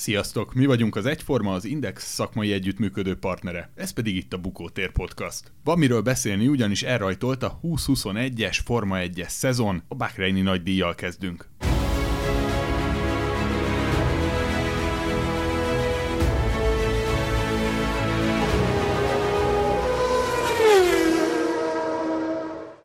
Sziasztok! Mi vagyunk az Egyforma, az Index szakmai együttműködő partnere. Ez pedig itt a Bukótér Podcast. Van miről beszélni, ugyanis elrajtolt a 2021-es Forma 1-es szezon. A Bahreini nagy díjjal kezdünk.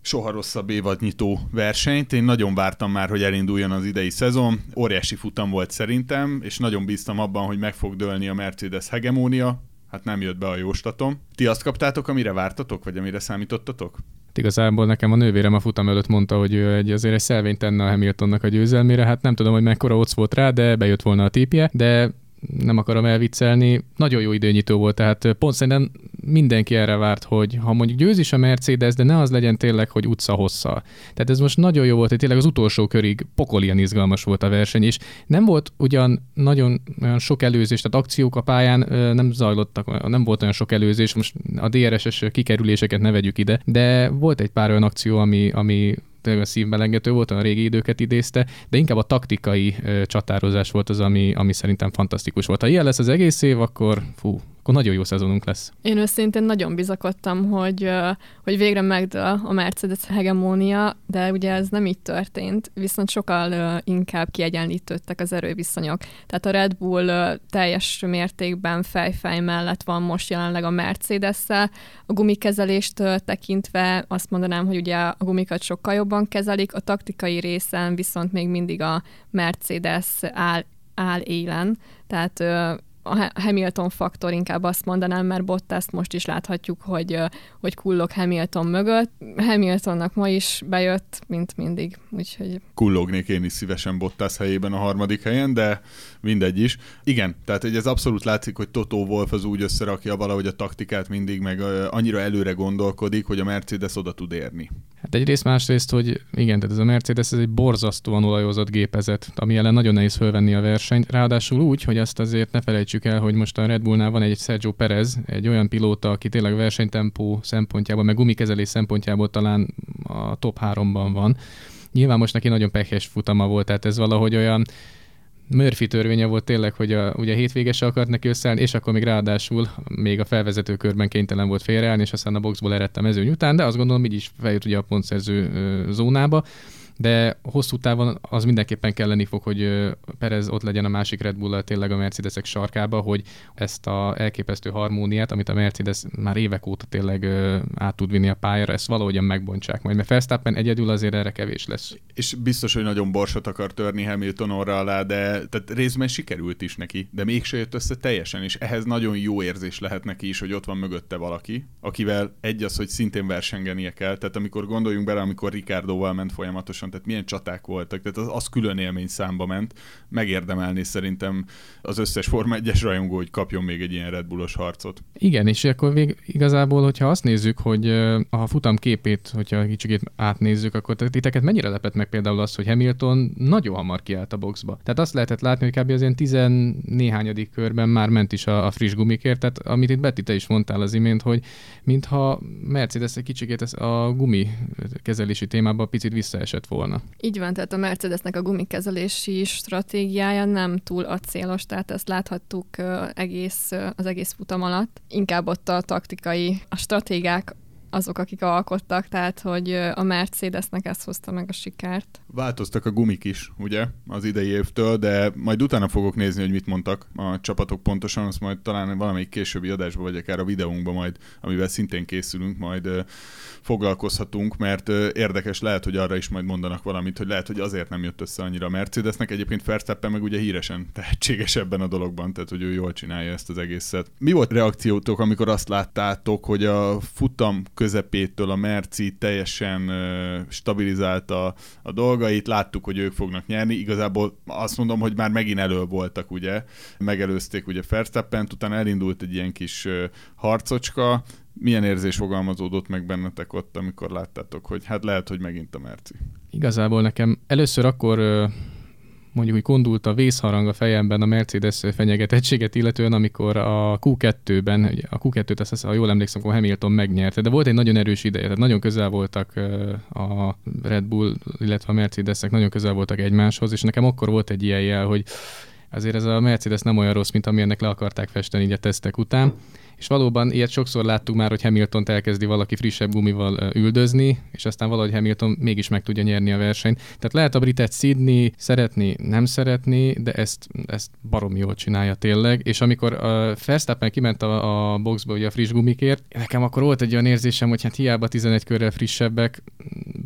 Soha rosszabb évadnyitó versenyt. Én nagyon vártam már, hogy elinduljon az idei szezon. Óriási futam volt szerintem, és nagyon bíztam abban, hogy meg fog dőlni a Mercedes hegemónia. Hát nem jött be a jóstatom. Ti azt kaptátok, amire vártatok, vagy amire számítottatok? Hát igazából nekem a nővérem a futam előtt mondta, hogy ő egy, azért egy szelvényt tenne a Hamiltonnak a győzelmére. Hát nem tudom, hogy mekkora ott volt rá, de bejött volna a típje, de nem akarom elviccelni, nagyon jó időnyitó volt, tehát pont szerintem mindenki erre várt, hogy ha mondjuk győz is a Mercedes, de ne az legyen tényleg, hogy utca hossza. Tehát ez most nagyon jó volt, hogy tényleg az utolsó körig pokolian izgalmas volt a verseny, és nem volt ugyan nagyon olyan sok előzés, tehát akciók a pályán nem zajlottak, nem volt olyan sok előzés, most a DRS-es kikerüléseket ne vegyük ide, de volt egy pár olyan akció, ami, ami tényleg szívmelengető volt, a régi időket idézte, de inkább a taktikai ö, csatározás volt az, ami, ami szerintem fantasztikus volt. Ha ilyen lesz az egész év, akkor fú, akkor nagyon jó szezonunk lesz. Én őszintén nagyon bizakodtam, hogy, hogy végre megdől a Mercedes hegemónia, de ugye ez nem így történt, viszont sokkal inkább kiegyenlítődtek az erőviszonyok. Tehát a Red Bull teljes mértékben fejfej mellett van most jelenleg a mercedes -szel. A gumikezelést tekintve azt mondanám, hogy ugye a gumikat sokkal jobban kezelik, a taktikai részen viszont még mindig a Mercedes áll, áll élen, tehát a Hamilton faktor inkább azt mondanám, mert Bottaszt most is láthatjuk, hogy, hogy kullog Hamilton mögött. Hamiltonnak ma is bejött, mint mindig. Úgyhogy... Kullognék én is szívesen Bottas helyében a harmadik helyen, de mindegy is. Igen, tehát hogy ez abszolút látszik, hogy Toto Wolf az úgy összerakja valahogy a taktikát mindig, meg annyira előre gondolkodik, hogy a Mercedes oda tud érni. Hát egyrészt, másrészt, hogy igen, tehát ez a Mercedes ez egy borzasztóan olajozott gépezet, ami ellen nagyon nehéz fölvenni a versenyt. Ráadásul úgy, hogy ezt azért ne felejtsük el, hogy most a Red Bullnál van egy Sergio Perez, egy olyan pilóta, aki tényleg versenytempó szempontjából, meg gumikezelés szempontjából talán a top 3-ban van. Nyilván most neki nagyon pekhes futama volt, tehát ez valahogy olyan Murphy törvénye volt tényleg, hogy a, ugye hétvéges akart neki összeállni, és akkor még ráadásul még a felvezető körben kénytelen volt félreállni, és aztán a boxból eredt a mezőny után, de azt gondolom, így is feljött ugye a pontszerző zónába de hosszú távon az mindenképpen kelleni fog, hogy Perez ott legyen a másik Red bull tényleg a Mercedesek sarkába, hogy ezt a elképesztő harmóniát, amit a Mercedes már évek óta tényleg át tud vinni a pályára, ezt valahogyan megbontsák majd, mert Verstappen egyedül azért erre kevés lesz. És biztos, hogy nagyon borsot akar törni Hamilton orra alá, de tehát részben sikerült is neki, de mégse jött össze teljesen, és ehhez nagyon jó érzés lehet neki is, hogy ott van mögötte valaki, akivel egy az, hogy szintén versengenie kell, tehát amikor gondoljunk bele, amikor Ricardoval ment folyamatosan pontosan, tehát milyen csaták voltak, tehát az, az külön élmény számba ment. Megérdemelni szerintem az összes Forma 1-es rajongó, hogy kapjon még egy ilyen Red Bullos harcot. Igen, és akkor vég, igazából, hogyha azt nézzük, hogy a futam képét, hogyha kicsit átnézzük, akkor titeket mennyire lepett meg például az, hogy Hamilton nagyon hamar kiállt a boxba. Tehát azt lehetett látni, hogy kb. az ilyen tizennéhányadik körben már ment is a, a friss gumikért, tehát amit itt Betty te is mondtál az imént, hogy mintha Mercedes egy kicsikét a gumi kezelési témában picit visszaesett volna. Így van, tehát a Mercedesnek a gumikezelési stratégiája nem túl acélos, tehát ezt láthattuk egész, az egész futam alatt. Inkább ott a taktikai, a stratégák azok, akik alkottak, tehát hogy a Mercedesnek ezt hozta meg a sikert. Változtak a gumik is, ugye, az idei évtől, de majd utána fogok nézni, hogy mit mondtak a csapatok pontosan, azt majd talán valamelyik későbbi adásban, vagy akár a videónkban majd, amivel szintén készülünk, majd foglalkozhatunk, mert érdekes lehet, hogy arra is majd mondanak valamit, hogy lehet, hogy azért nem jött össze annyira a Mercedesnek. Egyébként Verstappen meg ugye híresen tehetséges ebben a dologban, tehát hogy ő jól csinálja ezt az egészet. Mi volt reakciótok, amikor azt láttátok, hogy a futam közepétől a Merci teljesen stabilizálta a dolgait, láttuk, hogy ők fognak nyerni. Igazából azt mondom, hogy már megint elő voltak, ugye, megelőzték ugye Verstappen, utána elindult egy ilyen kis harcocska, milyen érzés fogalmazódott meg bennetek ott, amikor láttátok, hogy hát lehet, hogy megint a Merci? Igazából nekem először akkor mondjuk, hogy kondult a vészharang a fejemben a Mercedes fenyegetettséget illetően, amikor a Q2-ben, a Q2-t azt ha jól emlékszem, akkor Hamilton megnyerte, de volt egy nagyon erős ideje, tehát nagyon közel voltak a Red Bull, illetve a Mercedesek nagyon közel voltak egymáshoz, és nekem akkor volt egy ilyen jel, hogy azért ez a Mercedes nem olyan rossz, mint amilyennek le akarták festeni így a tesztek után és valóban ilyet sokszor láttuk már, hogy hamilton elkezdi valaki frissebb gumival üldözni, és aztán valahogy Hamilton mégis meg tudja nyerni a versenyt. Tehát lehet a britet szidni, szeretni, nem szeretni, de ezt, ezt barom jól csinálja tényleg, és amikor a Verstappen kiment a, a boxba ugye a friss gumikért, nekem akkor volt egy olyan érzésem, hogy hát hiába 11 körrel frissebbek,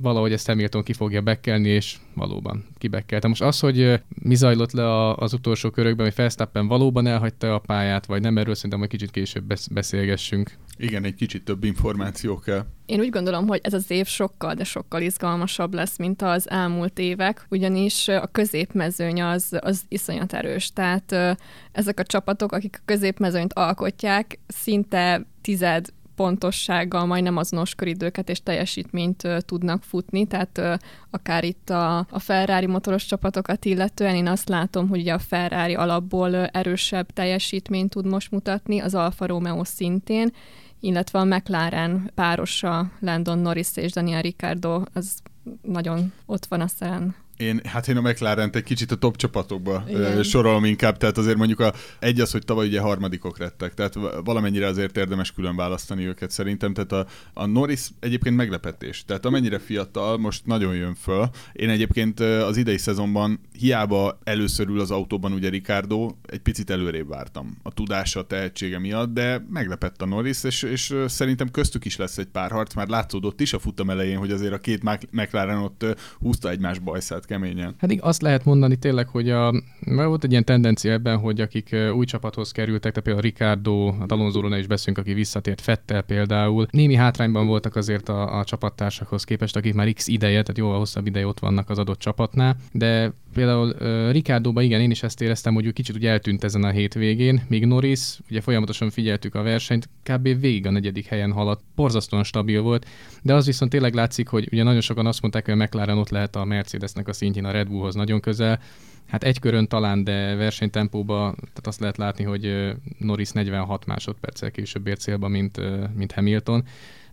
valahogy ezt Hamilton ki fogja bekkelni, és valóban kibekkelte. Most az, hogy mi zajlott le az utolsó körökben, hogy Verstappen valóban elhagyta a pályát, vagy nem, erről szerintem egy kicsit később beszélgessünk. Igen, egy kicsit több információ kell. Én úgy gondolom, hogy ez az év sokkal, de sokkal izgalmasabb lesz, mint az elmúlt évek, ugyanis a középmezőny az, az iszonyat erős. Tehát ezek a csapatok, akik a középmezőnyt alkotják, szinte tized pontossággal majdnem azonos köridőket és teljesítményt uh, tudnak futni, tehát uh, akár itt a, a Ferrari motoros csapatokat illetően én azt látom, hogy ugye a Ferrari alapból uh, erősebb teljesítményt tud most mutatni, az Alfa Romeo szintén, illetve a McLaren párosa Landon Norris és Daniel Ricciardo, az nagyon ott van a szeren. Én, hát én a mclaren egy kicsit a top csapatokba Igen. sorolom inkább, tehát azért mondjuk a, egy az, hogy tavaly ugye harmadikok lettek, tehát valamennyire azért érdemes külön választani őket szerintem, tehát a, a Norris egyébként meglepetés, tehát amennyire fiatal, most nagyon jön föl. Én egyébként az idei szezonban hiába először ül az autóban ugye Ricardo, egy picit előrébb vártam a tudása, a tehetsége miatt, de meglepett a Norris, és, és szerintem köztük is lesz egy pár harc, már látszódott is a futam elején, hogy azért a két McLaren ott húzta egymás bajszát keményen. Hát azt lehet mondani tényleg, hogy a, volt egy ilyen tendencia ebben, hogy akik új csapathoz kerültek, tehát például Ricardo, a Alonsoról ne is beszélünk, aki visszatért, Fettel például. Némi hátrányban voltak azért a, a csapattársakhoz képest, akik már x ideje, tehát jóval hosszabb ideje ott vannak az adott csapatnál, de például uh, Ricardoba igen, én is ezt éreztem, hogy ő kicsit úgy eltűnt ezen a hétvégén, míg Norris, ugye folyamatosan figyeltük a versenyt, kb. végig a negyedik helyen haladt, borzasztóan stabil volt, de az viszont tényleg látszik, hogy ugye nagyon sokan azt mondták, hogy a McLaren ott lehet a Mercedesnek a szintjén a Red Bullhoz nagyon közel, Hát egy körön talán, de versenytempóban, tehát azt lehet látni, hogy Norris 46 másodperccel később ért célba, mint, mint Hamilton.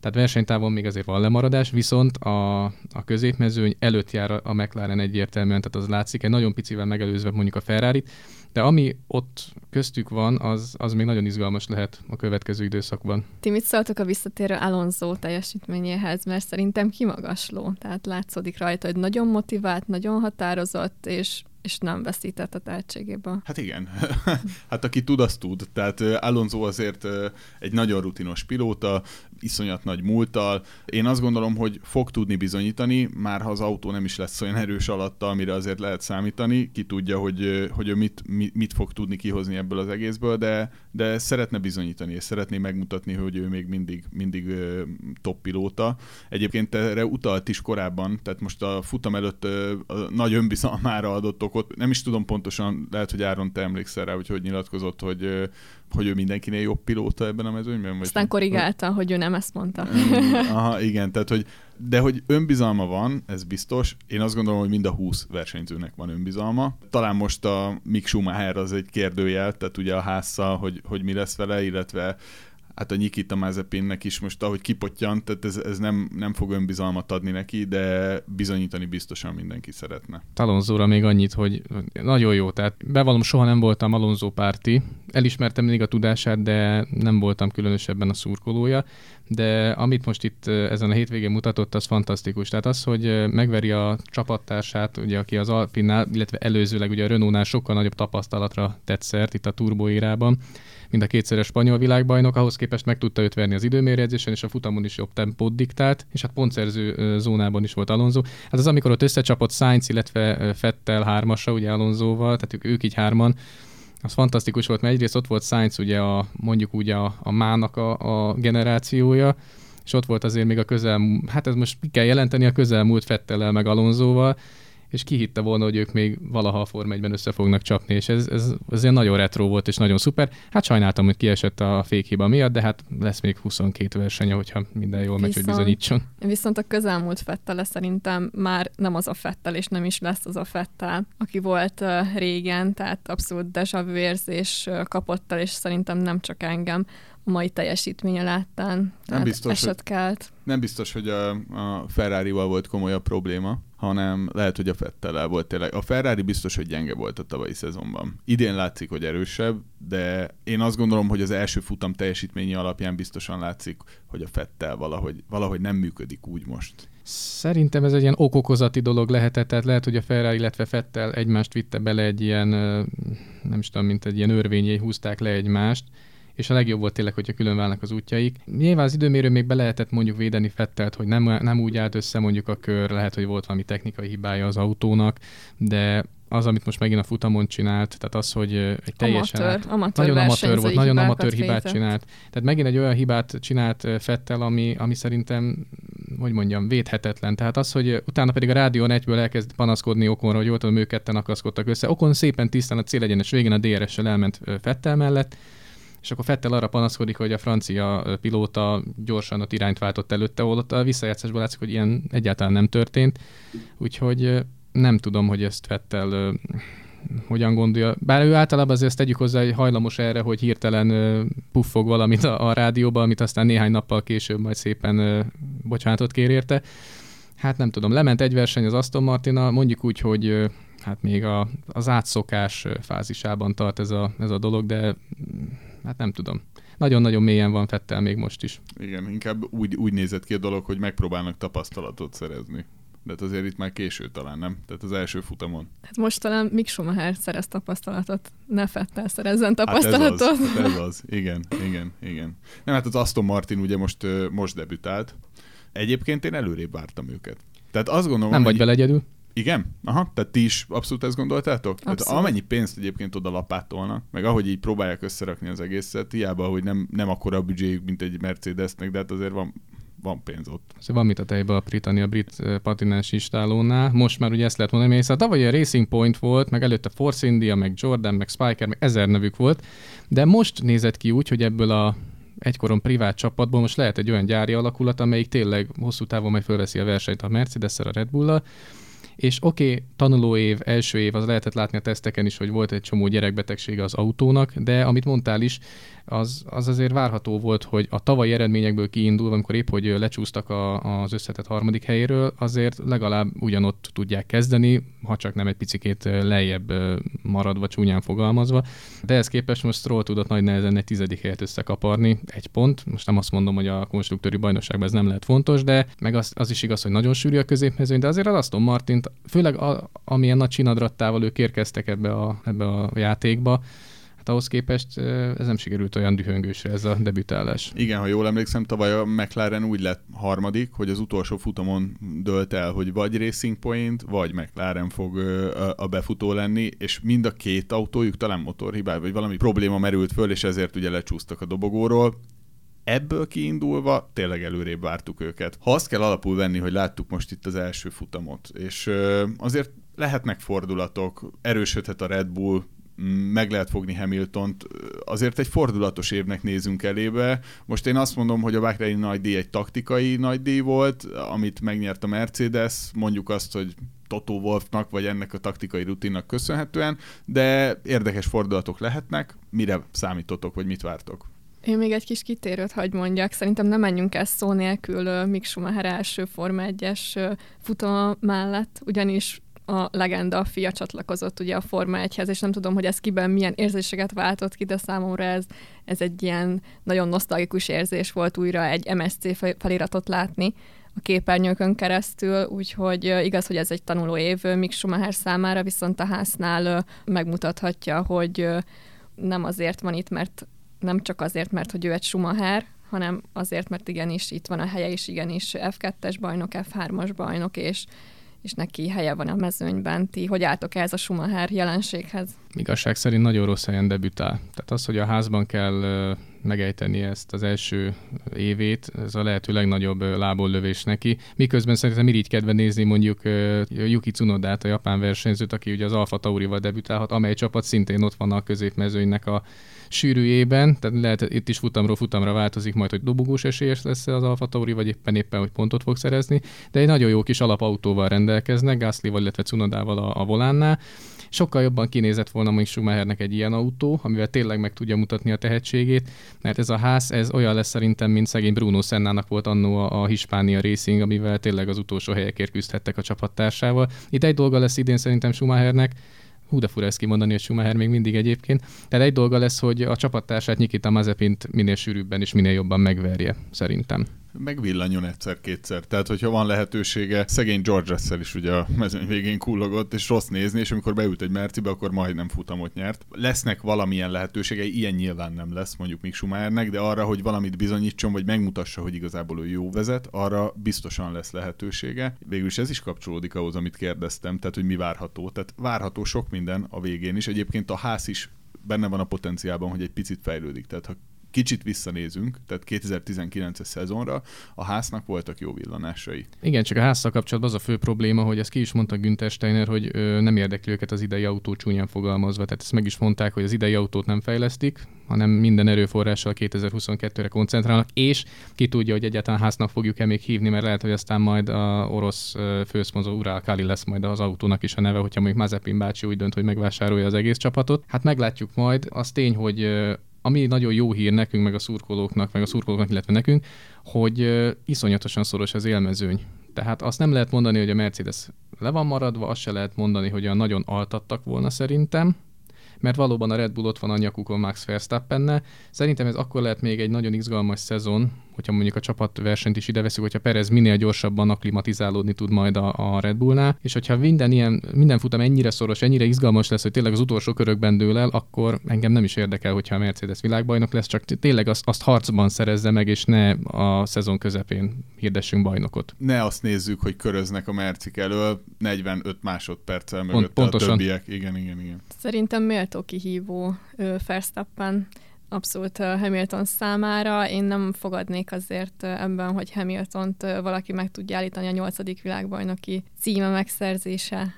Tehát versenytávon még azért van lemaradás, viszont a, a középmezőny előtt jár a McLaren egyértelműen, tehát az látszik, egy nagyon picivel megelőzve mondjuk a ferrari de ami ott köztük van, az, az még nagyon izgalmas lehet a következő időszakban. Ti mit szóltok a visszatérő Alonso teljesítményéhez, mert szerintem kimagasló, tehát látszódik rajta, hogy nagyon motivált, nagyon határozott, és és nem veszített a tehetségéből. Hát igen. hát aki tud, az tud. Tehát Alonso azért egy nagyon rutinos pilóta, iszonyat nagy múlttal. Én azt gondolom, hogy fog tudni bizonyítani, már ha az autó nem is lesz olyan erős alatta, amire azért lehet számítani, ki tudja, hogy, hogy ő mit, mit fog tudni kihozni ebből az egészből, de, de szeretne bizonyítani, és szeretné megmutatni, hogy ő még mindig, mindig top pilóta. Egyébként erre utalt is korábban, tehát most a futam előtt a nagy önbizalmára adott. Nem is tudom pontosan, lehet, hogy Áron, te emlékszel rá, hogy hogy nyilatkozott, hogy hogy ő mindenkinél jobb pilóta ebben a mezőnyben? Vagy Aztán korrigálta, hogy ő nem ezt mondta. Aha, igen, tehát hogy de hogy önbizalma van, ez biztos. Én azt gondolom, hogy mind a 20 versenyzőnek van önbizalma. Talán most a Mick Schumacher az egy kérdőjel, tehát ugye a házszal, hogy, hogy mi lesz vele, illetve hát a Nikita Mazepinnek is most, ahogy kipottyant, tehát ez, ez nem, nem fog önbizalmat adni neki, de bizonyítani biztosan mindenki szeretne. Alonzóra még annyit, hogy nagyon jó, tehát bevallom, soha nem voltam Alonso párti, elismertem mindig a tudását, de nem voltam különösebben a szurkolója, de amit most itt ezen a hétvégén mutatott, az fantasztikus. Tehát az, hogy megveri a csapattársát, ugye, aki az Alpinnál, illetve előzőleg ugye a Renault-nál sokkal nagyobb tapasztalatra tett szert itt a turboírában, mint a kétszeres spanyol világbajnok, ahhoz képest meg tudta őt verni az időmérjegyzésen, és a futamon is jobb tempót diktált, és hát pontszerző zónában is volt Alonso. Hát az, amikor ott összecsapott Sainz, illetve Fettel hármasa, ugye Alonsoval, tehát ők, ők így hárman, az fantasztikus volt, mert egyrészt ott volt Sainz, ugye a, mondjuk úgy a, a mának a, a generációja, és ott volt azért még a közel, hát ez most ki kell jelenteni a közelmúlt Fettellel meg Alonsoval, és ki hitte volna, hogy ők még valaha a Form 1 össze fognak csapni, és ez, ez, ez ilyen nagyon retro volt, és nagyon szuper. Hát sajnáltam, hogy kiesett a fékhiba miatt, de hát lesz még 22 versenye, hogyha minden jól megy, hogy bizonyítson. Viszont a közelmúlt Fettele szerintem már nem az a Fettel, és nem is lesz az a Fettel, aki volt uh, régen, tehát abszolút deja vu érzés uh, kapott el, és szerintem nem csak engem a mai teljesítménye láttán. Nem biztos, hogy, nem biztos, hogy a, a Ferrari-val volt komolyabb probléma, hanem lehet, hogy a Fettel volt tényleg. A Ferrari biztos, hogy gyenge volt a tavalyi szezonban. Idén látszik, hogy erősebb, de én azt gondolom, hogy az első futam teljesítményi alapján biztosan látszik, hogy a Fettel valahogy, valahogy nem működik úgy most. Szerintem ez egy ilyen okokozati dolog lehetett, tehát lehet, hogy a Ferrari, illetve Fettel egymást vitte bele egy ilyen, nem is tudom, mint egy ilyen örvényé húzták le egymást, és a legjobb volt tényleg, hogyha külön válnak az útjaik. Nyilván az időmérő még be lehetett mondjuk védeni Fettelt, hogy nem, nem úgy állt össze mondjuk a kör, lehet, hogy volt valami technikai hibája az autónak, de az, amit most megint a futamon csinált, tehát az, hogy egy teljesen amatőr, át, amatőr nagyon amatőr volt, nagyon amatőr hibát vétett. csinált. Tehát megint egy olyan hibát csinált Fettel, ami, ami szerintem, hogy mondjam, védhetetlen. Tehát az, hogy utána pedig a rádión egyből elkezd panaszkodni Okonra, hogy volt, hogy ők ketten akaszkodtak össze. Okon szépen tisztán a célegyenes végén a DRS-sel elment Fettel mellett, és akkor Fettel arra panaszkodik, hogy a francia pilóta gyorsan ott irányt váltott előtte, ahol ott a visszajátszásból látszik, hogy ilyen egyáltalán nem történt. Úgyhogy nem tudom, hogy ezt Fettel hogyan gondolja. Bár ő általában azért ezt tegyük hozzá, hogy hajlamos erre, hogy hirtelen puffog valamit a, a rádióba, amit aztán néhány nappal később majd szépen bocsánatot kér érte. Hát nem tudom, lement egy verseny az Aston Martina, mondjuk úgy, hogy hát még a, az átszokás fázisában tart ez a, ez a dolog, de hát nem tudom. Nagyon-nagyon mélyen van Fettel még most is. Igen, inkább úgy, úgy nézett ki a dolog, hogy megpróbálnak tapasztalatot szerezni. De hát azért itt már késő talán, nem? Tehát az első futamon. Hát most talán Mick Schumacher szerez tapasztalatot, ne Fettel szerezzen tapasztalatot. Hát ez az, hát ez az. igen, igen, igen. Nem, hát az Aston Martin ugye most, most debütált. Egyébként én előrébb vártam őket. Tehát azt gondolom, Nem vagy vele egyedül? Igen? Aha, tehát ti is abszolút ezt gondoltátok? Abszolút. Tehát amennyi pénzt egyébként oda lapátolnak, meg ahogy így próbálják összerakni az egészet, hiába, hogy nem, nem akkora a büdzséjük, mint egy Mercedesnek, de hát azért van, van pénz ott. Szóval van mit a tejbe a Britannia a brit patinás istálónál. Most már ugye ezt lehet mondani, mert tavaly a Racing Point volt, meg előtte Force India, meg Jordan, meg Spiker, meg ezer nevük volt, de most nézett ki úgy, hogy ebből a egykoron privát csapatból most lehet egy olyan gyári alakulat, amelyik tényleg hosszú távon majd fölveszi a versenyt a mercedes a Red bull és oké, okay, tanuló év, első év, az lehetett látni a teszteken is, hogy volt egy csomó gyerekbetegsége az autónak, de amit mondtál is, az, az azért várható volt, hogy a tavalyi eredményekből kiindulva, amikor épp hogy lecsúsztak a, az összetett harmadik helyéről, azért legalább ugyanott tudják kezdeni, ha csak nem egy picikét lejjebb maradva, csúnyán fogalmazva. De ez képest most Stroll tudott nagy nehezen egy tizedik helyet összekaparni, egy pont. Most nem azt mondom, hogy a konstruktőri bajnokságban ez nem lehet fontos, de meg az, az is igaz, hogy nagyon sűrű a középmezőny, de azért az Aston Martint, főleg a, amilyen nagy csinadrattával ők érkeztek ebbe a, ebbe a játékba, Hát ahhoz képest ez nem sikerült olyan dühöngősre ez a debütálás. Igen, ha jól emlékszem, tavaly a McLaren úgy lett harmadik, hogy az utolsó futamon dölt el, hogy vagy Racing Point, vagy McLaren fog a befutó lenni, és mind a két autójuk talán motorhibája, vagy valami probléma merült föl, és ezért ugye lecsúsztak a dobogóról ebből kiindulva tényleg előrébb vártuk őket. Ha azt kell alapul venni, hogy láttuk most itt az első futamot, és azért lehetnek fordulatok, erősödhet a Red Bull, meg lehet fogni Hamiltont. Azért egy fordulatos évnek nézünk elébe. Most én azt mondom, hogy a Bahreini nagy díj egy taktikai nagy díj volt, amit megnyert a Mercedes, mondjuk azt, hogy Toto Wolfnak, vagy ennek a taktikai rutinnak köszönhetően, de érdekes fordulatok lehetnek. Mire számítotok, vagy mit vártok? Én még egy kis kitérőt hagy mondjak. Szerintem nem menjünk el szó nélkül Mick Schumacher első Forma 1-es futama mellett, ugyanis a legenda fia csatlakozott ugye a Forma 1-hez, és nem tudom, hogy ez kiben milyen érzéseket váltott ki, de számomra ez, ez egy ilyen nagyon nosztalgikus érzés volt újra egy MSC feliratot látni a képernyőkön keresztül, úgyhogy igaz, hogy ez egy tanuló év Mick Schumacher számára, viszont a háznál megmutathatja, hogy nem azért van itt, mert nem csak azért, mert hogy ő egy Schumacher, hanem azért, mert igenis itt van a helye, és igenis F2-es bajnok, F3-as bajnok, és, és neki helye van a mezőnyben. Ti hogy álltok ez a Schumacher jelenséghez? Igazság szerint nagyon rossz helyen debütál. Tehát az, hogy a házban kell megejteni ezt az első évét, ez a lehető legnagyobb lábollövés neki. Miközben szerintem így kedve nézni mondjuk Yuki Tsunodát, a japán versenyzőt, aki ugye az Alfa Taurival debütálhat, amely csapat szintén ott van a középmezőnynek a sűrűjében, tehát lehet itt is futamról futamra változik majd, hogy dobogós esélyes lesz az Alfa Tauri, vagy éppen éppen, hogy pontot fog szerezni, de egy nagyon jó kis alapautóval rendelkeznek, Gasly-val, illetve Cunodával a, a volánnál, Sokkal jobban kinézett volna mondjuk Schumachernek egy ilyen autó, amivel tényleg meg tudja mutatni a tehetségét, mert ez a ház, ez olyan lesz szerintem, mint szegény Bruno Sennának volt annó a, a Hispánia Racing, amivel tényleg az utolsó helyekért küzdhettek a csapattársával. Itt egy dolga lesz idén szerintem Schumachernek, hú de fura ezt kimondani, hogy Schumacher még mindig egyébként. Tehát egy dolga lesz, hogy a csapattársát Nikita Mazepint minél sűrűbben és minél jobban megverje, szerintem megvillanjon egyszer-kétszer. Tehát, hogyha van lehetősége, szegény George Russell is ugye a mezőny végén kullogott, és rossz nézni, és amikor beült egy Mercibe, akkor majdnem futamot nyert. Lesznek valamilyen lehetőségei, ilyen nyilván nem lesz, mondjuk Mick Schumachernek, de arra, hogy valamit bizonyítson, vagy megmutassa, hogy igazából ő jó vezet, arra biztosan lesz lehetősége. Végül is ez is kapcsolódik ahhoz, amit kérdeztem, tehát hogy mi várható. Tehát várható sok minden a végén is. Egyébként a ház is benne van a potenciálban, hogy egy picit fejlődik. Tehát ha kicsit visszanézünk, tehát 2019-es szezonra, a háznak voltak jó villanásai. Igen, csak a házszal kapcsolatban az a fő probléma, hogy ezt ki is mondta Günther Steiner, hogy ö, nem érdekli őket az idei autó csúnyán fogalmazva. Tehát ezt meg is mondták, hogy az idei autót nem fejlesztik, hanem minden erőforrással 2022-re koncentrálnak, és ki tudja, hogy egyáltalán háznak fogjuk-e még hívni, mert lehet, hogy aztán majd a orosz főszponzor Ural Kali lesz majd az autónak is a neve, hogyha mondjuk Mazepin bácsi úgy dönt, hogy megvásárolja az egész csapatot. Hát meglátjuk majd. Az tény, hogy ami nagyon jó hír nekünk, meg a szurkolóknak, meg a szurkolóknak, illetve nekünk, hogy iszonyatosan szoros az élmezőny. Tehát azt nem lehet mondani, hogy a Mercedes le van maradva, azt se lehet mondani, hogy a nagyon altattak volna szerintem, mert valóban a Red Bull ott van a nyakukon Max Verstappenne. Szerintem ez akkor lehet még egy nagyon izgalmas szezon, hogyha mondjuk a csapatversenyt is ide veszük, hogyha Perez minél gyorsabban aklimatizálódni tud majd a, a Red Bullnál, és hogyha minden ilyen, minden futam ennyire szoros, ennyire izgalmas lesz, hogy tényleg az utolsó körökben dől el, akkor engem nem is érdekel, hogyha a Mercedes világbajnok lesz, csak tényleg azt, azt harcban szerezze meg, és ne a szezon közepén hirdessünk bajnokot. Ne azt nézzük, hogy köröznek a Mercik elől 45 másodperccel mögött Pont, pontosan. a többiek. Igen, igen, igen. Szerintem méltó kihívó Verstappen abszolút Hamilton számára. Én nem fogadnék azért ebben, hogy Hamilton-t valaki meg tudja állítani a nyolcadik világbajnoki címe megszerzése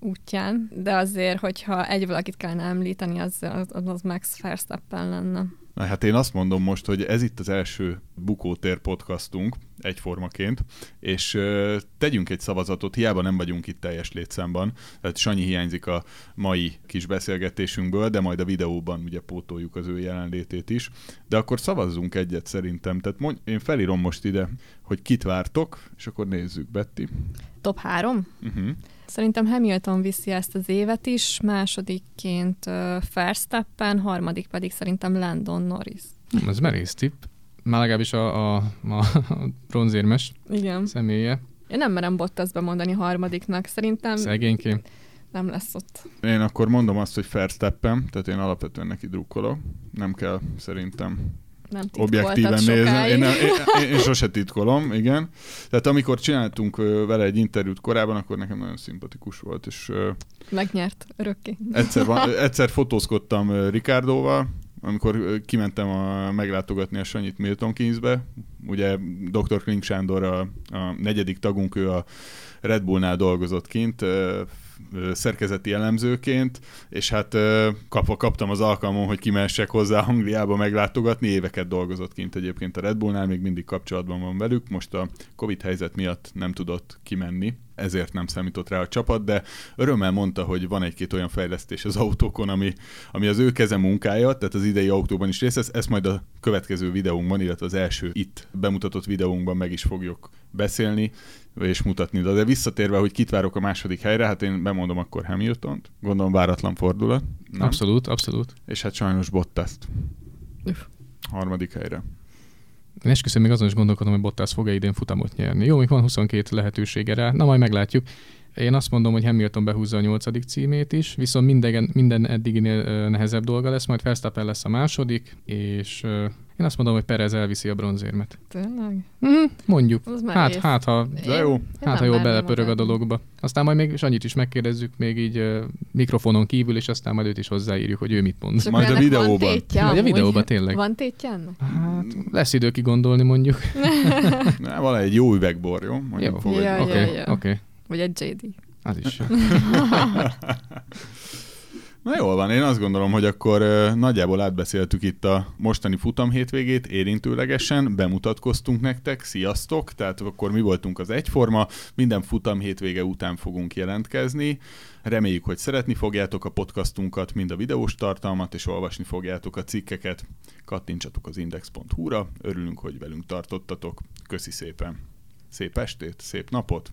útján, de azért, hogyha egy valakit kellene említeni, az, az, az Max Verstappen lenne. Na hát én azt mondom most, hogy ez itt az első Bukótér podcastunk egyformaként, és uh, tegyünk egy szavazatot, hiába nem vagyunk itt teljes létszámban, tehát Sanyi hiányzik a mai kis beszélgetésünkből, de majd a videóban ugye pótoljuk az ő jelenlétét is, de akkor szavazzunk egyet szerintem, tehát mondj, én felírom most ide, hogy kit vártok, és akkor nézzük, Betty. Top 3? Uh-huh. Szerintem Hamilton viszi ezt az évet is, másodikként uh, Verstappen, harmadik pedig szerintem Landon Norris. Hm, ez merész tipp. Már legalábbis a, a, a bronzérmes Igen. személye. Én nem merem Bottasbe mondani harmadiknak. Szerintem Szegényként. nem lesz ott. Én akkor mondom azt, hogy Verstappen, tehát én alapvetően neki drukkolok. Nem kell szerintem nem objektíven nézni. Én, nem, én, én, én sose titkolom, igen. Tehát amikor csináltunk vele egy interjút korábban, akkor nekem nagyon szimpatikus volt. És, Megnyert örökké. Egyszer, van, egyszer fotózkodtam Ricardoval, amikor kimentem a, meglátogatni a Sanyit Milton Keynesbe, ugye Dr. Klink Sándor a, a negyedik tagunk, ő a Red Bullnál dolgozott kint, szerkezeti elemzőként, és hát kapva kaptam az alkalmon, hogy kimessek hozzá Angliába meglátogatni, éveket dolgozott kint egyébként a Red Bullnál, még mindig kapcsolatban van velük, most a Covid helyzet miatt nem tudott kimenni, ezért nem számított rá a csapat, de örömmel mondta, hogy van egy-két olyan fejlesztés az autókon, ami, ami az ő keze munkája, tehát az idei autóban is rész, ezt majd a következő videónkban, illetve az első itt bemutatott videónkban meg is fogjuk beszélni és mutatni. De visszatérve, hogy kit várok a második helyre, hát én bemondom akkor Hamilton-t. Gondolom váratlan fordulat. Nem? Abszolút, abszolút. És hát sajnos Bottaszt. Harmadik helyre. Én esküszöm, még azon is gondolkodom, hogy Bottas fog-e idén futamot nyerni. Jó, még van 22 lehetősége rá, na majd meglátjuk. Én azt mondom, hogy Hamilton behúzza a nyolcadik címét is, viszont minden, minden eddiginél nehezebb dolga lesz, majd Verstappen lesz a második, és én azt mondom, hogy Perez elviszi a bronzérmet. Tényleg? Mm, mondjuk. Hát, hát, ha, de jó. hát, ha jól belepörög a dologba. Aztán majd még annyit is megkérdezzük, még így uh, mikrofonon kívül, és aztán majd őt is hozzáírjuk, hogy ő mit mond. Csak majd a videóban. Tétje, majd a videóban tényleg. Van tétje ennek? Hát, lesz idő kigondolni mondjuk. Na, van egy jó üvegbor, jó? Mondjuk jó, oké, ja, ja, ja. okay. Vagy egy JD. Az is. Na jól van, én azt gondolom, hogy akkor nagyjából átbeszéltük itt a mostani futam hétvégét érintőlegesen, bemutatkoztunk nektek, sziasztok, tehát akkor mi voltunk az egyforma, minden futam hétvége után fogunk jelentkezni, reméljük, hogy szeretni fogjátok a podcastunkat, mind a videós tartalmat, és olvasni fogjátok a cikkeket, kattintsatok az index.hu-ra, örülünk, hogy velünk tartottatok, köszi szépen, szép estét, szép napot,